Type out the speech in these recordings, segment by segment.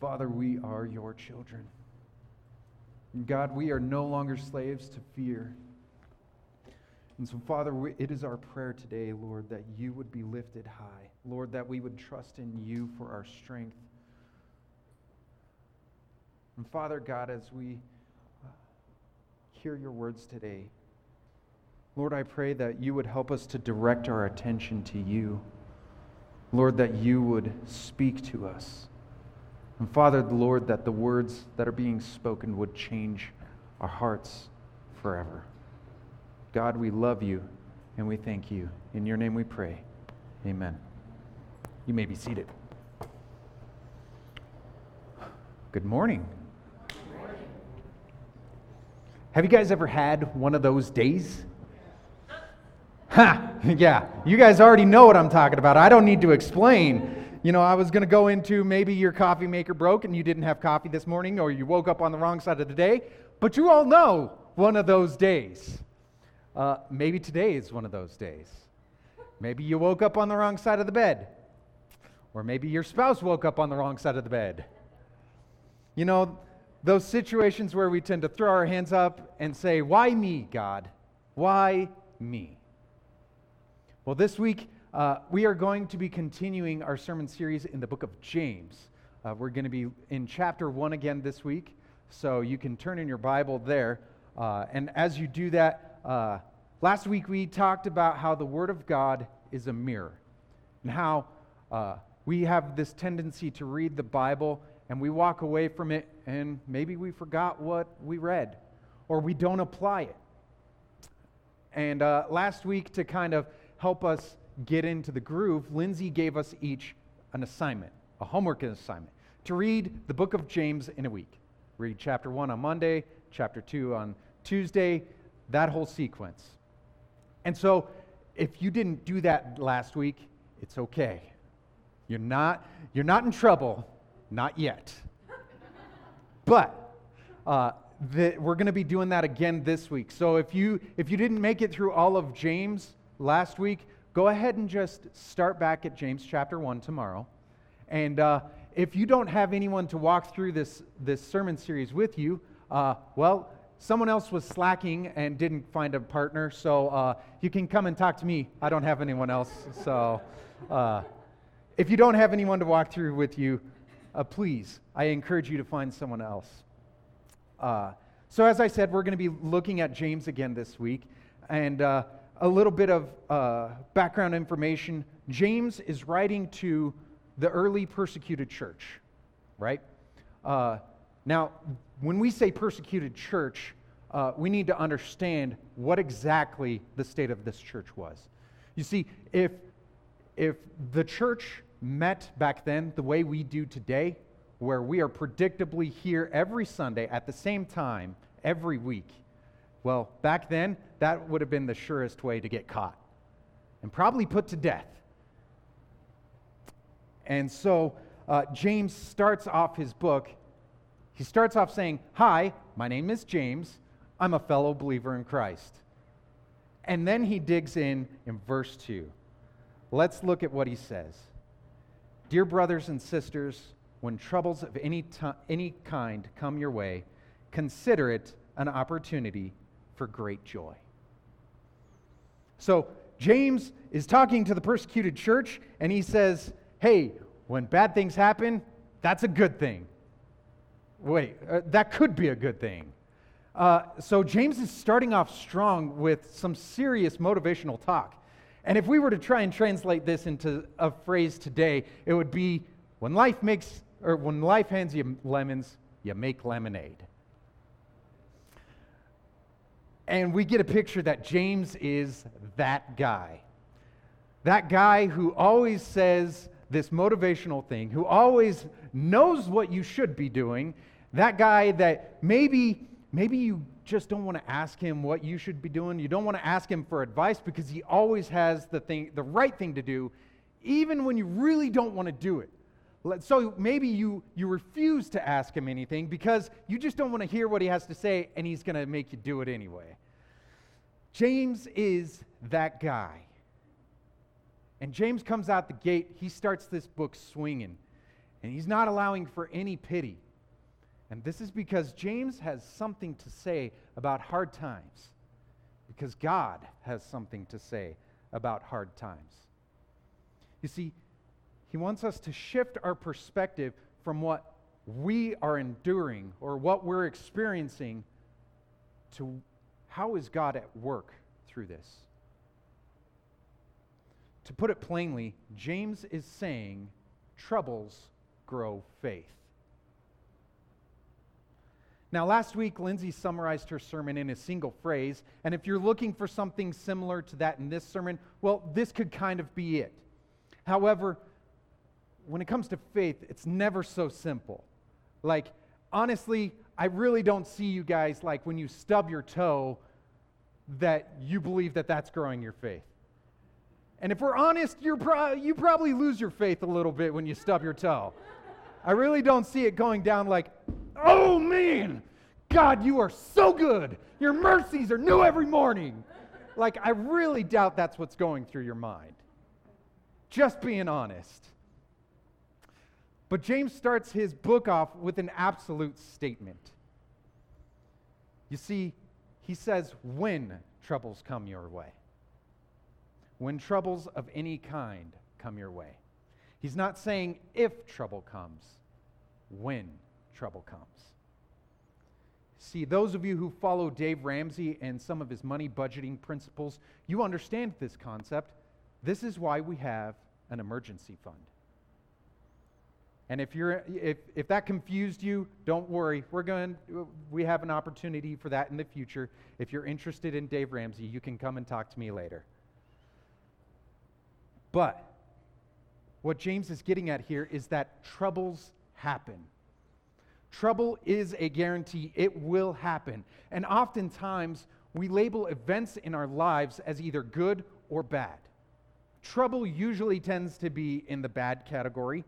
Father, we are your children. God, we are no longer slaves to fear. And so, Father, we, it is our prayer today, Lord, that you would be lifted high. Lord, that we would trust in you for our strength. And Father God, as we uh, hear your words today, Lord, I pray that you would help us to direct our attention to you. Lord, that you would speak to us. And Father, the Lord, that the words that are being spoken would change our hearts forever. God, we love you and we thank you. In your name we pray. Amen. You may be seated. Good morning. Have you guys ever had one of those days? Ha! Yeah, you guys already know what I'm talking about. I don't need to explain. You know, I was going to go into maybe your coffee maker broke and you didn't have coffee this morning or you woke up on the wrong side of the day, but you all know one of those days. Uh, maybe today is one of those days. Maybe you woke up on the wrong side of the bed. Or maybe your spouse woke up on the wrong side of the bed. You know, those situations where we tend to throw our hands up and say, Why me, God? Why me? Well, this week, uh, we are going to be continuing our sermon series in the book of James. Uh, we're going to be in chapter one again this week, so you can turn in your Bible there. Uh, and as you do that, uh, last week we talked about how the Word of God is a mirror and how uh, we have this tendency to read the Bible and we walk away from it and maybe we forgot what we read or we don't apply it. And uh, last week, to kind of help us get into the groove, Lindsay gave us each an assignment, a homework assignment, to read the book of James in a week. Read chapter 1 on Monday, chapter 2 on Tuesday, that whole sequence. And so, if you didn't do that last week, it's okay. You're not, you're not in trouble, not yet. but uh, the, we're going to be doing that again this week. So if you if you didn't make it through all of James last week, go ahead and just start back at James chapter one tomorrow. And uh, if you don't have anyone to walk through this this sermon series with you, uh, well, someone else was slacking and didn't find a partner, so uh, you can come and talk to me. I don't have anyone else. So uh, if you don't have anyone to walk through with you, uh, please, I encourage you to find someone else. Uh, so, as I said, we're going to be looking at James again this week. And a little bit of uh, background information James is writing to the early persecuted church, right? now, when we say persecuted church, uh, we need to understand what exactly the state of this church was. You see, if, if the church met back then the way we do today, where we are predictably here every Sunday at the same time every week, well, back then, that would have been the surest way to get caught and probably put to death. And so uh, James starts off his book he starts off saying, Hi, my name is James. I'm a fellow believer in Christ. And then he digs in in verse 2. Let's look at what he says. Dear brothers and sisters, when troubles of any, t- any kind come your way, consider it an opportunity for great joy. So, James is talking to the persecuted church, and he says, Hey, when bad things happen, that's a good thing. Wait, uh, that could be a good thing. Uh, so James is starting off strong with some serious motivational talk. And if we were to try and translate this into a phrase today, it would be when life makes or when life hands you lemons, you make lemonade. And we get a picture that James is that guy. That guy who always says this motivational thing, who always knows what you should be doing, that guy that maybe, maybe you just don't want to ask him what you should be doing. You don't want to ask him for advice because he always has the thing, the right thing to do, even when you really don't want to do it. So maybe you, you refuse to ask him anything because you just don't want to hear what he has to say and he's going to make you do it anyway. James is that guy. And James comes out the gate, he starts this book swinging. And he's not allowing for any pity. And this is because James has something to say about hard times, because God has something to say about hard times. You see, he wants us to shift our perspective from what we are enduring or what we're experiencing to how is God at work through this? To put it plainly, James is saying troubles grow faith. Now, last week, Lindsay summarized her sermon in a single phrase, and if you're looking for something similar to that in this sermon, well, this could kind of be it. However, when it comes to faith, it's never so simple. Like, honestly, I really don't see you guys like when you stub your toe that you believe that that's growing your faith. And if we're honest, you're pro- you probably lose your faith a little bit when you stub your toe. I really don't see it going down like, oh man, God, you are so good. Your mercies are new every morning. Like, I really doubt that's what's going through your mind. Just being honest. But James starts his book off with an absolute statement. You see, he says, when troubles come your way. When troubles of any kind come your way. He's not saying if trouble comes, when trouble comes. See, those of you who follow Dave Ramsey and some of his money budgeting principles, you understand this concept. This is why we have an emergency fund. And if, you're, if, if that confused you, don't worry. We're going, we have an opportunity for that in the future. If you're interested in Dave Ramsey, you can come and talk to me later. But what James is getting at here is that troubles happen. Trouble is a guarantee, it will happen. And oftentimes, we label events in our lives as either good or bad. Trouble usually tends to be in the bad category,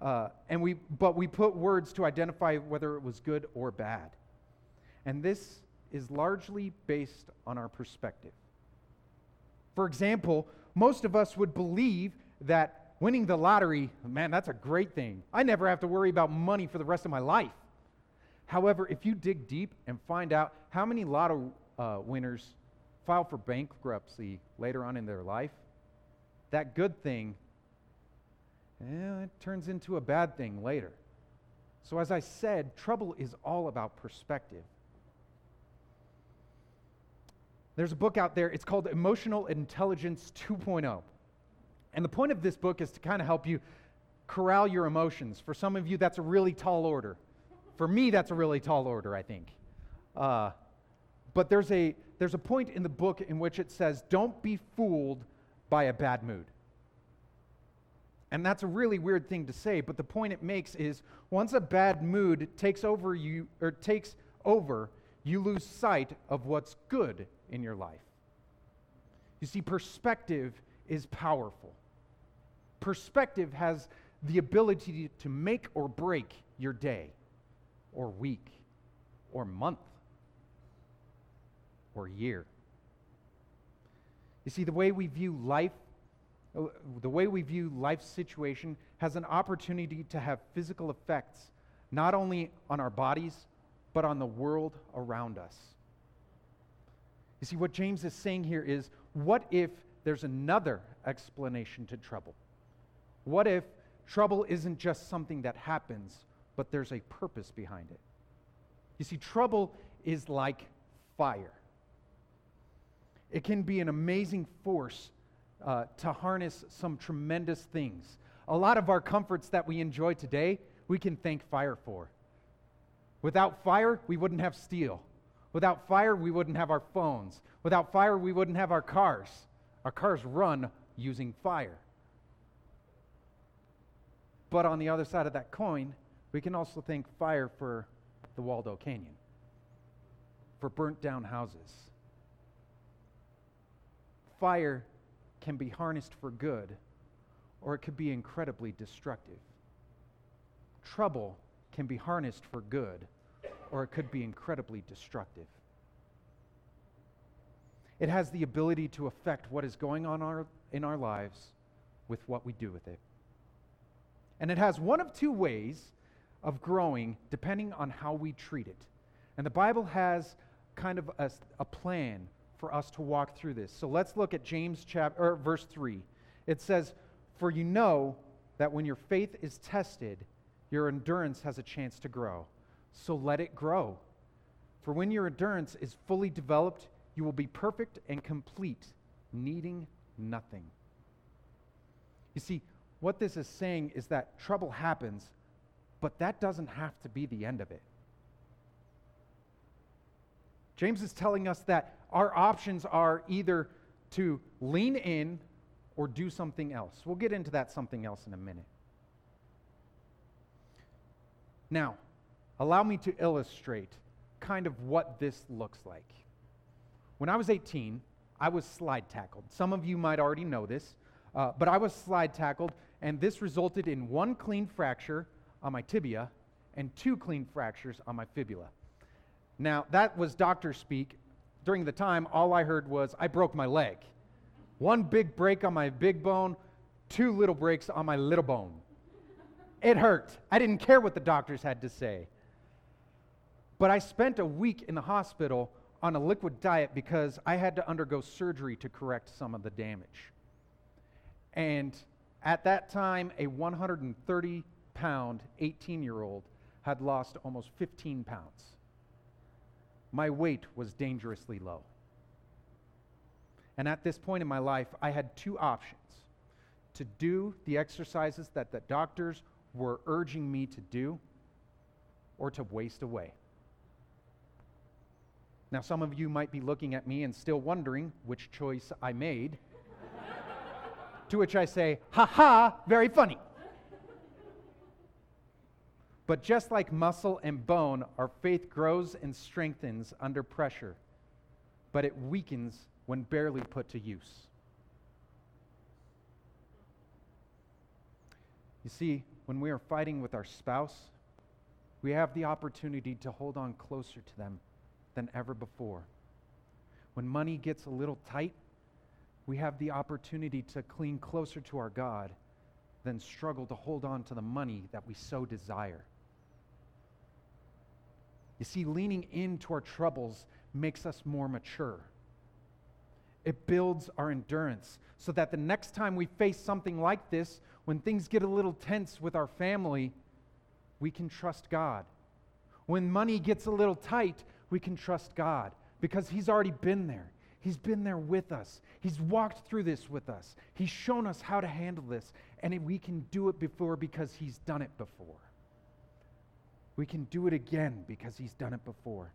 uh, and we, but we put words to identify whether it was good or bad. And this is largely based on our perspective. For example, most of us would believe that winning the lottery, man, that's a great thing. I never have to worry about money for the rest of my life. However, if you dig deep and find out how many lotto uh, winners file for bankruptcy later on in their life, that good thing, eh, it turns into a bad thing later. So, as I said, trouble is all about perspective. There's a book out there, it's called Emotional Intelligence 2.0. And the point of this book is to kind of help you corral your emotions. For some of you, that's a really tall order. For me, that's a really tall order, I think. Uh, but there's a, there's a point in the book in which it says, don't be fooled by a bad mood. And that's a really weird thing to say, but the point it makes is once a bad mood takes over you or takes over, you lose sight of what's good in your life. You see, perspective is powerful. Perspective has the ability to make or break your day, or week, or month, or year. You see, the way we view life, the way we view life's situation has an opportunity to have physical effects, not only on our bodies, but on the world around us. You see, what James is saying here is what if there's another explanation to trouble? What if trouble isn't just something that happens, but there's a purpose behind it? You see, trouble is like fire, it can be an amazing force uh, to harness some tremendous things. A lot of our comforts that we enjoy today, we can thank fire for. Without fire, we wouldn't have steel. Without fire, we wouldn't have our phones. Without fire, we wouldn't have our cars. Our cars run using fire. But on the other side of that coin, we can also thank fire for the Waldo Canyon, for burnt down houses. Fire can be harnessed for good, or it could be incredibly destructive. Trouble can be harnessed for good, or it could be incredibly destructive. It has the ability to affect what is going on our, in our lives with what we do with it. And it has one of two ways of growing depending on how we treat it. And the Bible has kind of a, a plan for us to walk through this. So let's look at James chapter verse 3. It says, "For you know that when your faith is tested, your endurance has a chance to grow. So let it grow. For when your endurance is fully developed, you will be perfect and complete, needing nothing." You see, what this is saying is that trouble happens, but that doesn't have to be the end of it. James is telling us that our options are either to lean in or do something else. We'll get into that something else in a minute. Now, allow me to illustrate kind of what this looks like. When I was 18, I was slide tackled. Some of you might already know this, uh, but I was slide tackled, and this resulted in one clean fracture on my tibia and two clean fractures on my fibula. Now, that was doctor speak. During the time, all I heard was, I broke my leg. One big break on my big bone, two little breaks on my little bone. It hurt. I didn't care what the doctors had to say. But I spent a week in the hospital on a liquid diet because I had to undergo surgery to correct some of the damage. And at that time, a 130 pound 18 year old had lost almost 15 pounds. My weight was dangerously low. And at this point in my life, I had two options to do the exercises that the doctors were urging me to do, or to waste away. Now, some of you might be looking at me and still wondering which choice I made. to which I say, ha ha, very funny. But just like muscle and bone, our faith grows and strengthens under pressure, but it weakens when barely put to use. You see, when we are fighting with our spouse, we have the opportunity to hold on closer to them than ever before. When money gets a little tight, we have the opportunity to cling closer to our God than struggle to hold on to the money that we so desire. You see, leaning into our troubles makes us more mature. It builds our endurance so that the next time we face something like this, when things get a little tense with our family, we can trust God. When money gets a little tight, we can trust God because He's already been there. He's been there with us. He's walked through this with us. He's shown us how to handle this, and we can do it before because He's done it before. We can do it again because He's done it before.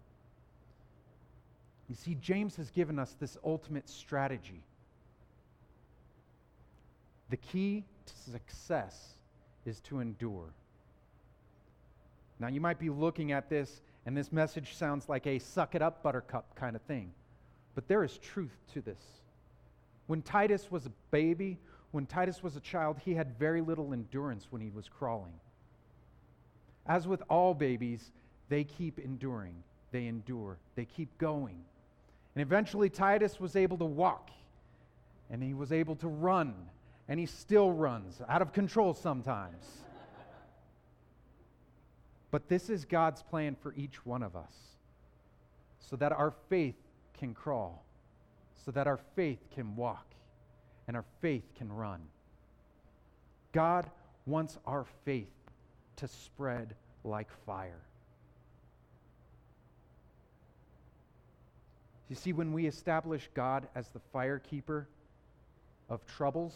You see, James has given us this ultimate strategy. The key to success is to endure. Now, you might be looking at this, and this message sounds like a suck it up, buttercup kind of thing. But there is truth to this. When Titus was a baby, when Titus was a child, he had very little endurance when he was crawling. As with all babies, they keep enduring, they endure, they keep going. And eventually, Titus was able to walk, and he was able to run, and he still runs, out of control sometimes. but this is God's plan for each one of us, so that our faith can crawl, so that our faith can walk, and our faith can run. God wants our faith to spread like fire. You see, when we establish God as the fire keeper of troubles,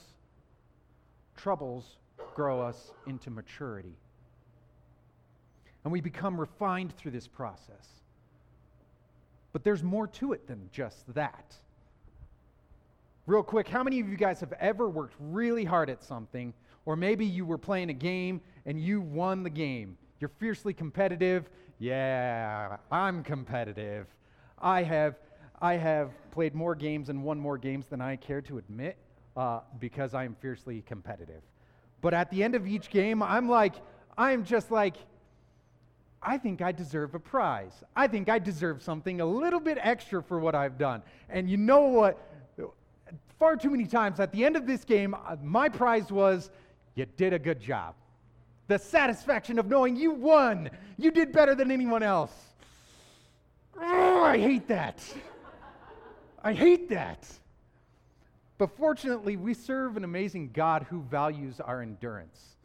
troubles grow us into maturity. And we become refined through this process. But there's more to it than just that. Real quick, how many of you guys have ever worked really hard at something, or maybe you were playing a game and you won the game? You're fiercely competitive. Yeah, I'm competitive. I have, I have played more games and won more games than I care to admit uh, because I am fiercely competitive. But at the end of each game, I'm like, I'm just like, I think I deserve a prize. I think I deserve something a little bit extra for what I've done. And you know what? Far too many times at the end of this game, uh, my prize was, you did a good job. The satisfaction of knowing you won. You did better than anyone else. Oh, I hate that. I hate that. But fortunately, we serve an amazing God who values our endurance.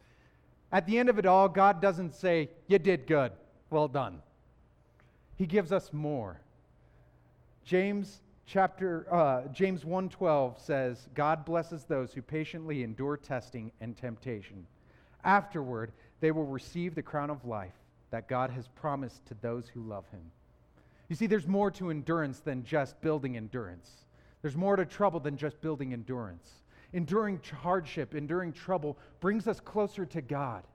At the end of it all, God doesn't say, You did good. Well done. He gives us more. James chapter uh, James 1:12 says, "God blesses those who patiently endure testing and temptation. Afterward, they will receive the crown of life that God has promised to those who love him." You see, there's more to endurance than just building endurance. There's more to trouble than just building endurance. Enduring hardship, enduring trouble brings us closer to God,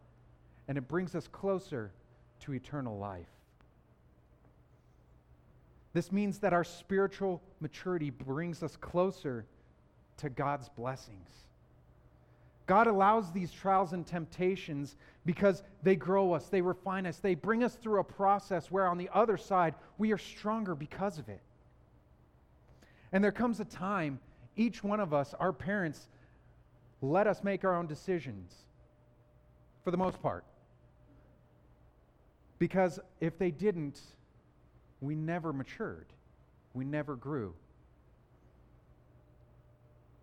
and it brings us closer to eternal life. This means that our spiritual maturity brings us closer to God's blessings. God allows these trials and temptations because they grow us, they refine us, they bring us through a process where on the other side we are stronger because of it. And there comes a time, each one of us, our parents, let us make our own decisions for the most part. Because if they didn't, we never matured, we never grew.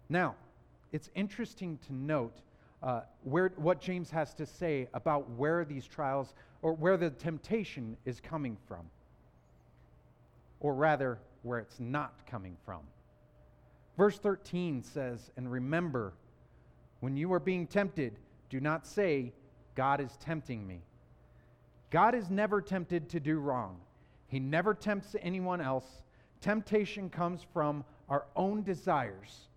Now, it's interesting to note uh, where, what James has to say about where these trials or where the temptation is coming from, or rather, where it's not coming from. Verse 13 says, And remember, when you are being tempted, do not say, God is tempting me. God is never tempted to do wrong. He never tempts anyone else. Temptation comes from our own desires,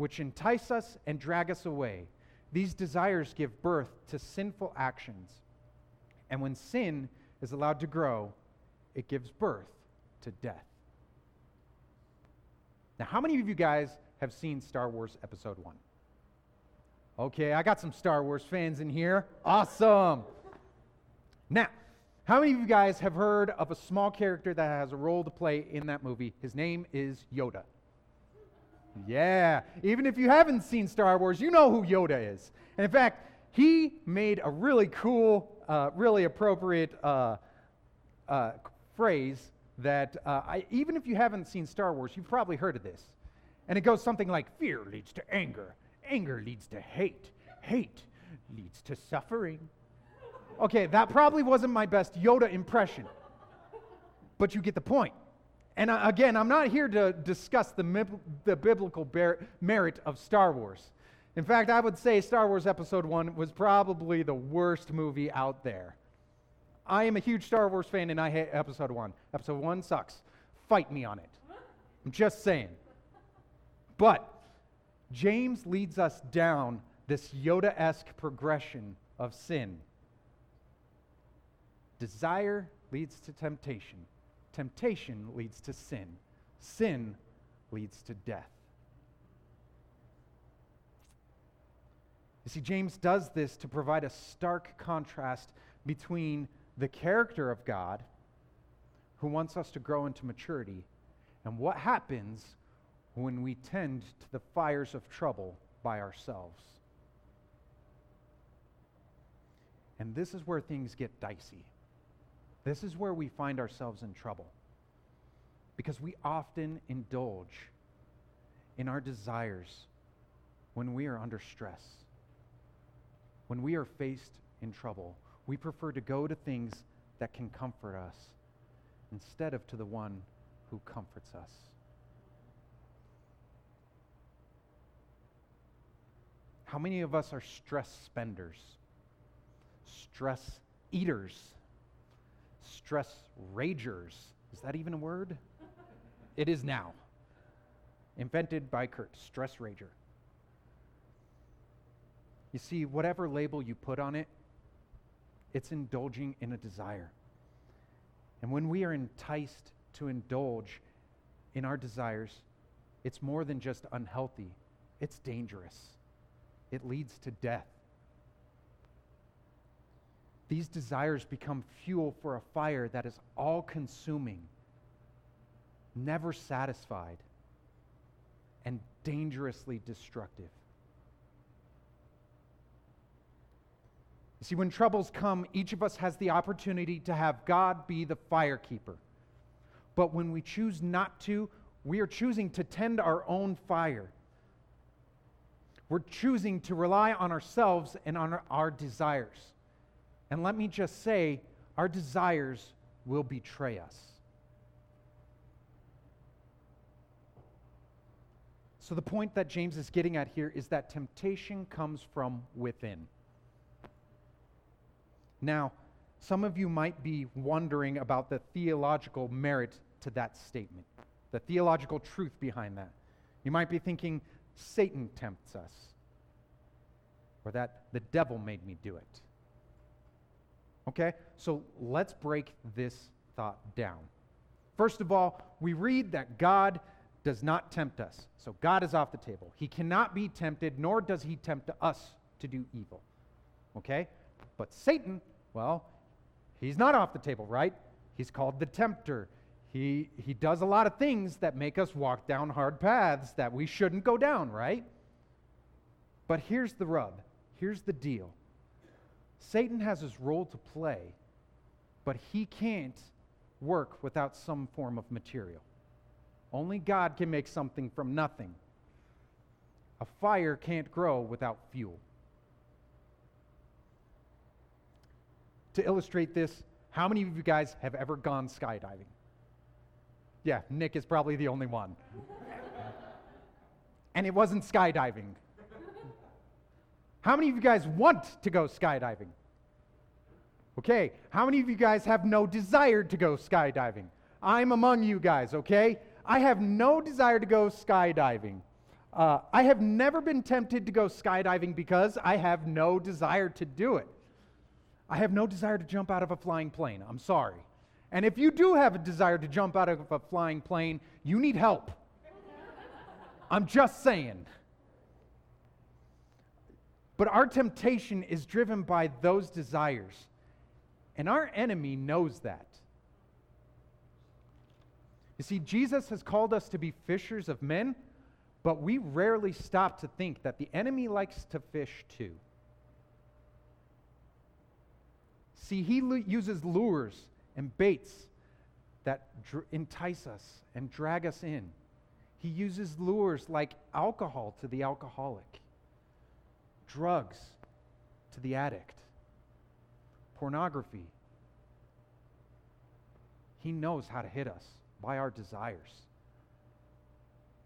which entice us and drag us away. These desires give birth to sinful actions. And when sin is allowed to grow, it gives birth to death. Now, how many of you guys have seen Star Wars Episode 1? Okay, I got some Star Wars fans in here. Awesome. Now, how many of you guys have heard of a small character that has a role to play in that movie? His name is Yoda. Yeah, even if you haven't seen Star Wars, you know who Yoda is. And in fact, he made a really cool, uh, really appropriate uh, uh, phrase that uh, I, even if you haven't seen Star Wars, you've probably heard of this. And it goes something like fear leads to anger, anger leads to hate, hate leads to suffering. Okay, that probably wasn't my best Yoda impression, but you get the point. And uh, again, I'm not here to discuss the, the biblical merit of Star Wars. In fact, I would say Star Wars Episode 1 was probably the worst movie out there. I am a huge Star Wars fan and I hate episode one. Episode one sucks. Fight me on it. I'm just saying. But James leads us down this Yoda esque progression of sin. Desire leads to temptation, temptation leads to sin, sin leads to death. You see, James does this to provide a stark contrast between the character of God who wants us to grow into maturity and what happens when we tend to the fires of trouble by ourselves. And this is where things get dicey. This is where we find ourselves in trouble. Because we often indulge in our desires when we are under stress, when we are faced in trouble, we prefer to go to things that can comfort us instead of to the one who comforts us. How many of us are stress spenders, stress eaters, stress ragers? Is that even a word? it is now. Invented by Kurt, stress rager. You see, whatever label you put on it, it's indulging in a desire. And when we are enticed to indulge in our desires, it's more than just unhealthy, it's dangerous. It leads to death. These desires become fuel for a fire that is all consuming, never satisfied, and dangerously destructive. You see, when troubles come, each of us has the opportunity to have God be the fire keeper. But when we choose not to, we are choosing to tend our own fire. We're choosing to rely on ourselves and on our, our desires. And let me just say, our desires will betray us. So, the point that James is getting at here is that temptation comes from within. Now, some of you might be wondering about the theological merit to that statement, the theological truth behind that. You might be thinking, Satan tempts us, or that the devil made me do it. Okay, so let's break this thought down. First of all, we read that God does not tempt us. So God is off the table. He cannot be tempted, nor does he tempt us to do evil. Okay? But Satan, well, he's not off the table, right? He's called the tempter. He, he does a lot of things that make us walk down hard paths that we shouldn't go down, right? But here's the rub. Here's the deal Satan has his role to play, but he can't work without some form of material. Only God can make something from nothing. A fire can't grow without fuel. To illustrate this, how many of you guys have ever gone skydiving? Yeah, Nick is probably the only one. and it wasn't skydiving. How many of you guys want to go skydiving? Okay, how many of you guys have no desire to go skydiving? I'm among you guys, okay? I have no desire to go skydiving. Uh, I have never been tempted to go skydiving because I have no desire to do it. I have no desire to jump out of a flying plane. I'm sorry. And if you do have a desire to jump out of a flying plane, you need help. I'm just saying. But our temptation is driven by those desires. And our enemy knows that. You see, Jesus has called us to be fishers of men, but we rarely stop to think that the enemy likes to fish too. See, he uses lures and baits that dr- entice us and drag us in. He uses lures like alcohol to the alcoholic, drugs to the addict, pornography. He knows how to hit us by our desires.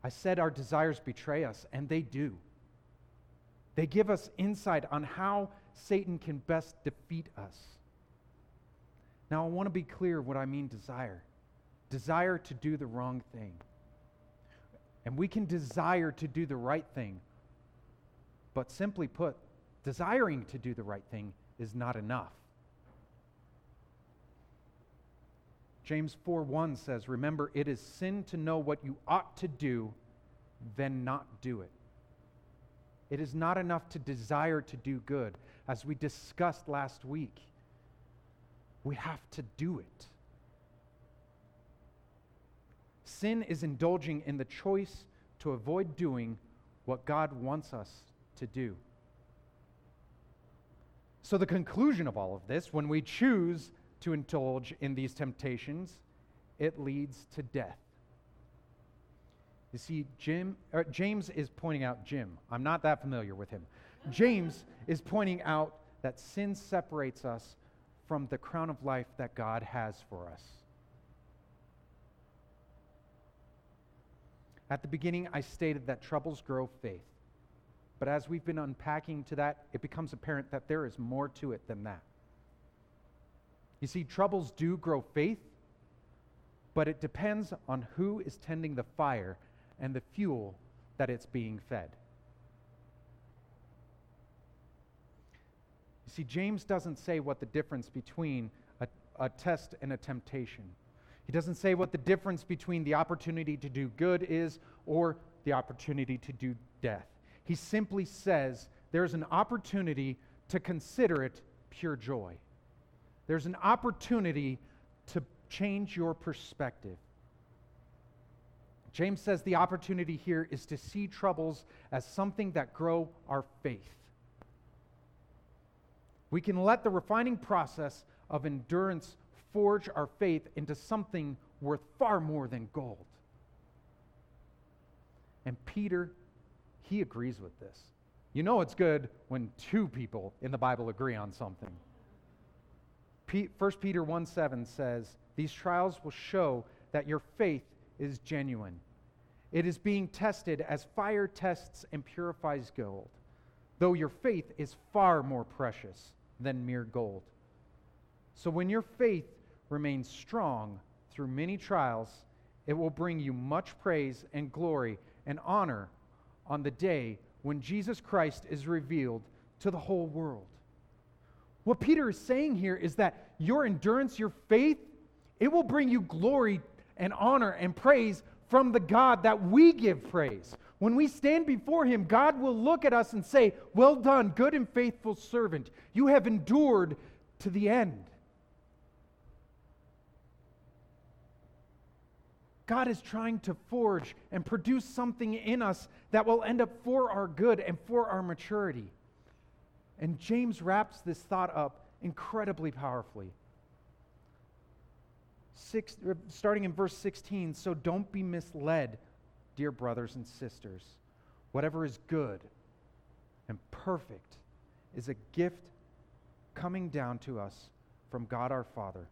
I said our desires betray us, and they do. They give us insight on how Satan can best defeat us. Now, I want to be clear what I mean desire desire to do the wrong thing. And we can desire to do the right thing, but simply put, desiring to do the right thing is not enough. James 4:1 says, "Remember, it is sin to know what you ought to do, then not do it." It is not enough to desire to do good, as we discussed last week we have to do it. Sin is indulging in the choice to avoid doing what God wants us to do. So, the conclusion of all of this, when we choose to indulge in these temptations, it leads to death. You see, Jim, uh, James is pointing out, Jim, I'm not that familiar with him. James is pointing out that sin separates us from the crown of life that God has for us. At the beginning, I stated that troubles grow faith. But as we've been unpacking to that, it becomes apparent that there is more to it than that. You see, troubles do grow faith, but it depends on who is tending the fire and the fuel that it's being fed. You see, James doesn't say what the difference between a, a test and a temptation. He doesn't say what the difference between the opportunity to do good is or the opportunity to do death. He simply says there's an opportunity to consider it pure joy. There's an opportunity to change your perspective. James says the opportunity here is to see troubles as something that grow our faith. we can let the refining process of endurance forge our faith into something worth far more than gold. And Peter, he agrees with this. You know it's good when two people in the Bible agree on something. 1 Peter 1 7 says, These trials will show that your faith is genuine. It is being tested as fire tests and purifies gold, though your faith is far more precious than mere gold. So when your faith remains strong through many trials, it will bring you much praise and glory and honor on the day when Jesus Christ is revealed to the whole world. What Peter is saying here is that your endurance, your faith, it will bring you glory and honor and praise from the God that we give praise. When we stand before him, God will look at us and say, Well done, good and faithful servant. You have endured to the end. God is trying to forge and produce something in us that will end up for our good and for our maturity. And James wraps this thought up incredibly powerfully. Six, er, starting in verse 16, so don't be misled, dear brothers and sisters. Whatever is good and perfect is a gift coming down to us from God our Father,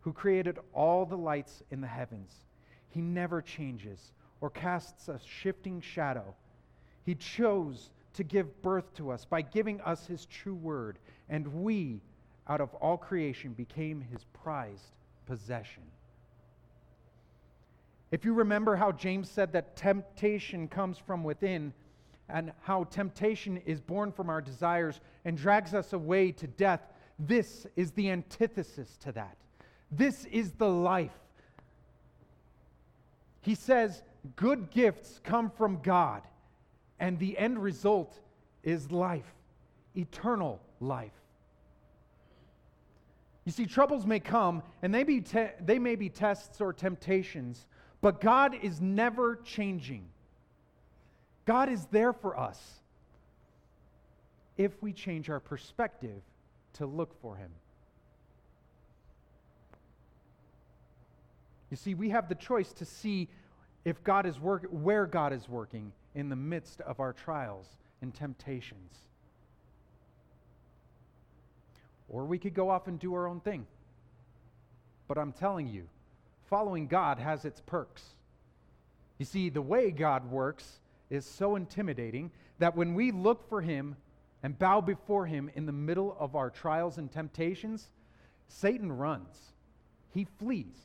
who created all the lights in the heavens he never changes or casts a shifting shadow. He chose to give birth to us by giving us His true word, and we, out of all creation, became His prized possession. If you remember how James said that temptation comes from within, and how temptation is born from our desires and drags us away to death, this is the antithesis to that. This is the life he says, Good gifts come from God, and the end result is life, eternal life. You see, troubles may come, and they, be te- they may be tests or temptations, but God is never changing. God is there for us if we change our perspective to look for Him. You see, we have the choice to see if God is work, where God is working in the midst of our trials and temptations. Or we could go off and do our own thing. But I'm telling you, following God has its perks. You see, the way God works is so intimidating that when we look for Him and bow before Him in the middle of our trials and temptations, Satan runs, he flees.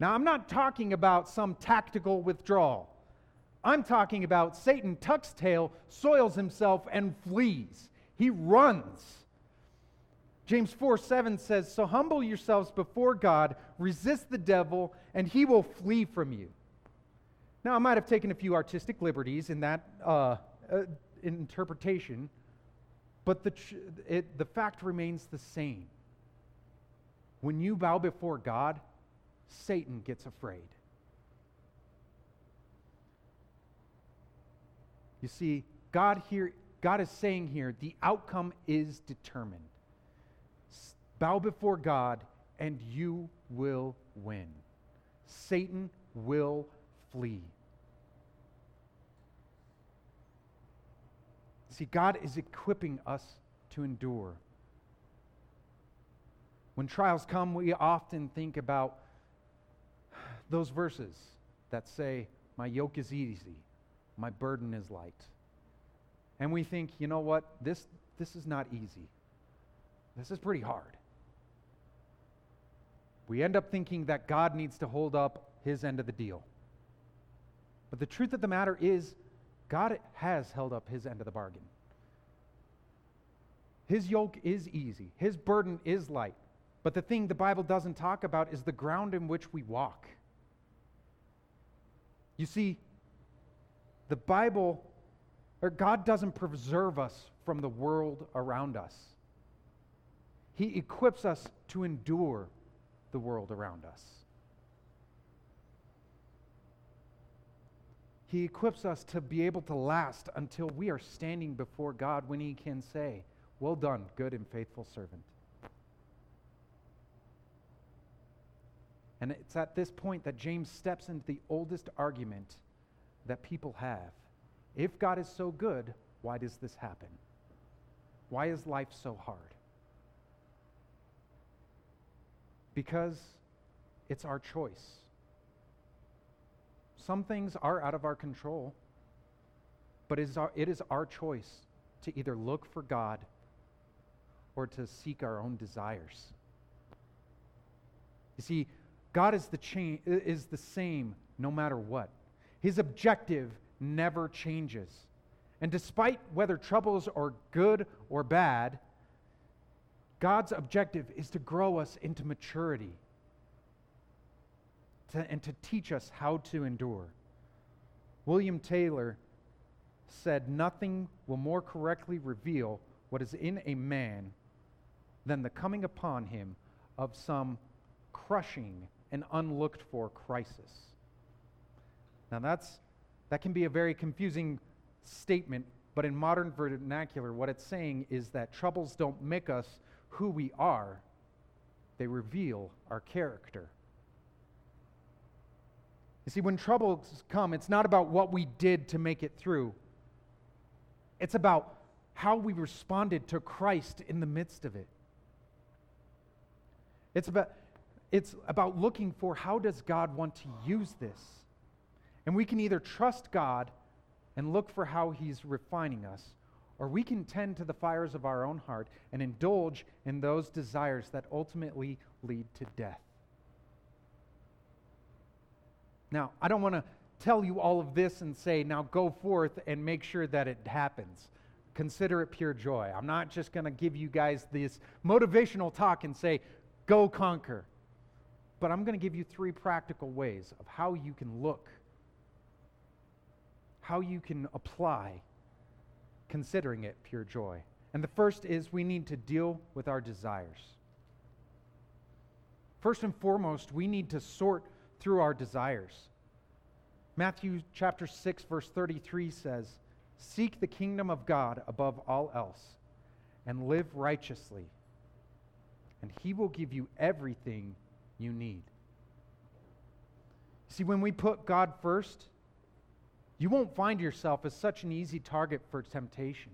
Now, I'm not talking about some tactical withdrawal. I'm talking about Satan tucks tail, soils himself, and flees. He runs. James 4 7 says, So humble yourselves before God, resist the devil, and he will flee from you. Now, I might have taken a few artistic liberties in that uh, uh, interpretation, but the, tr- it, the fact remains the same. When you bow before God, Satan gets afraid. You see, God here, God is saying here, the outcome is determined. Bow before God, and you will win. Satan will flee. See, God is equipping us to endure. When trials come, we often think about those verses that say, My yoke is easy, my burden is light. And we think, you know what? This, this is not easy. This is pretty hard. We end up thinking that God needs to hold up his end of the deal. But the truth of the matter is, God has held up his end of the bargain. His yoke is easy, his burden is light. But the thing the Bible doesn't talk about is the ground in which we walk. You see, the Bible, or God doesn't preserve us from the world around us. He equips us to endure the world around us. He equips us to be able to last until we are standing before God when He can say, Well done, good and faithful servant. And it's at this point that James steps into the oldest argument that people have. If God is so good, why does this happen? Why is life so hard? Because it's our choice. Some things are out of our control, but it is our, it is our choice to either look for God or to seek our own desires. You see, God is the, cha- is the same no matter what. His objective never changes. And despite whether troubles are good or bad, God's objective is to grow us into maturity to, and to teach us how to endure. William Taylor said, Nothing will more correctly reveal what is in a man than the coming upon him of some crushing and unlooked for crisis. Now, that's, that can be a very confusing statement, but in modern vernacular, what it's saying is that troubles don't make us who we are, they reveal our character. You see, when troubles come, it's not about what we did to make it through, it's about how we responded to Christ in the midst of it. It's about, it's about looking for how does God want to use this? And we can either trust God and look for how he's refining us, or we can tend to the fires of our own heart and indulge in those desires that ultimately lead to death. Now, I don't want to tell you all of this and say, now go forth and make sure that it happens. Consider it pure joy. I'm not just going to give you guys this motivational talk and say, go conquer. But I'm going to give you three practical ways of how you can look, how you can apply considering it pure joy. And the first is we need to deal with our desires. First and foremost, we need to sort through our desires. Matthew chapter 6 verse 33 says, "Seek the kingdom of God above all else and live righteously, and he will give you everything you need." See, when we put God first, you won't find yourself as such an easy target for temptation.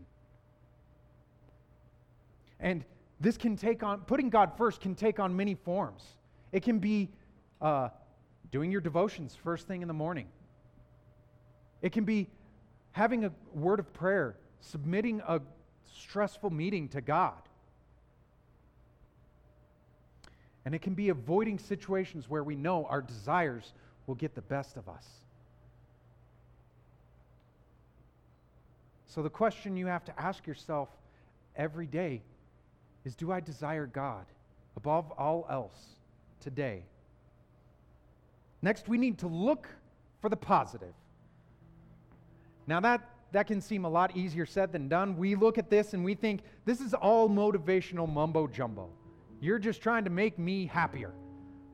And this can take on, putting God first can take on many forms. It can be uh, doing your devotions first thing in the morning. It can be having a word of prayer, submitting a stressful meeting to God. And it can be avoiding situations where we know our desires will get the best of us. So, the question you have to ask yourself every day is Do I desire God above all else today? Next, we need to look for the positive. Now, that, that can seem a lot easier said than done. We look at this and we think this is all motivational mumbo jumbo. You're just trying to make me happier.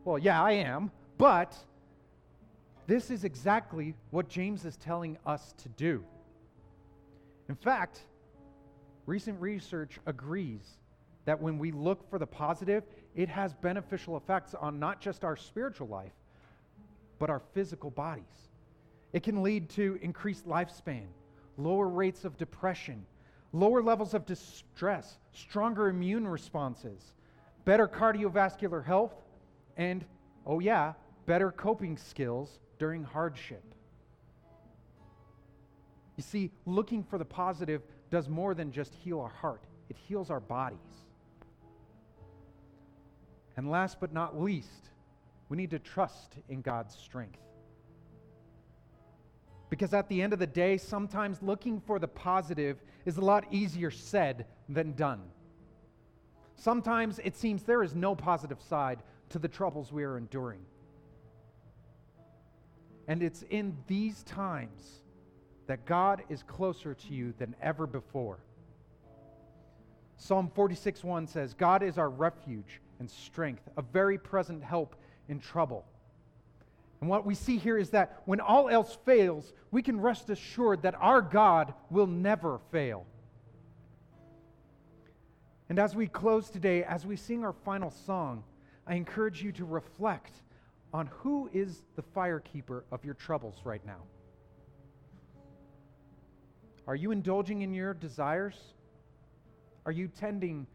Well, yeah, I am, but this is exactly what James is telling us to do. In fact, recent research agrees that when we look for the positive, it has beneficial effects on not just our spiritual life, but our physical bodies. It can lead to increased lifespan, lower rates of depression, lower levels of distress, stronger immune responses, better cardiovascular health, and, oh yeah, better coping skills during hardship. You see, looking for the positive does more than just heal our heart, it heals our bodies. And last but not least, we need to trust in God's strength. Because at the end of the day, sometimes looking for the positive is a lot easier said than done. Sometimes it seems there is no positive side to the troubles we are enduring. And it's in these times that God is closer to you than ever before. Psalm 46 1 says, God is our refuge and strength, a very present help in trouble. And what we see here is that when all else fails, we can rest assured that our God will never fail. And as we close today, as we sing our final song, I encourage you to reflect on who is the firekeeper of your troubles right now. Are you indulging in your desires? Are you tending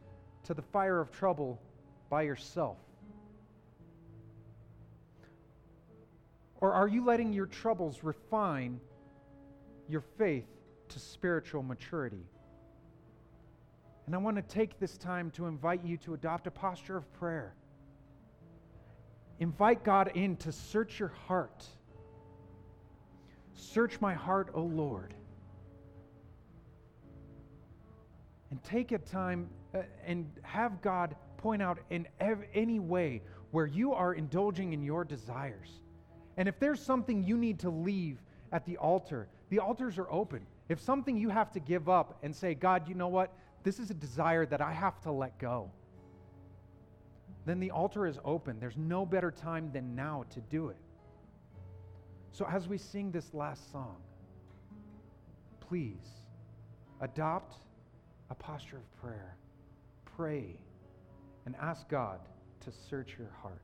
to the fire of trouble by yourself? Or are you letting your troubles refine your faith to spiritual maturity? And I want to take this time to invite you to adopt a posture of prayer. Invite God in to search your heart. Search my heart, O Lord. And take a time uh, and have God point out in any way where you are indulging in your desires. And if there's something you need to leave at the altar, the altars are open. If something you have to give up and say, God, you know what? This is a desire that I have to let go. Then the altar is open. There's no better time than now to do it. So as we sing this last song, please adopt a posture of prayer. Pray and ask God to search your heart.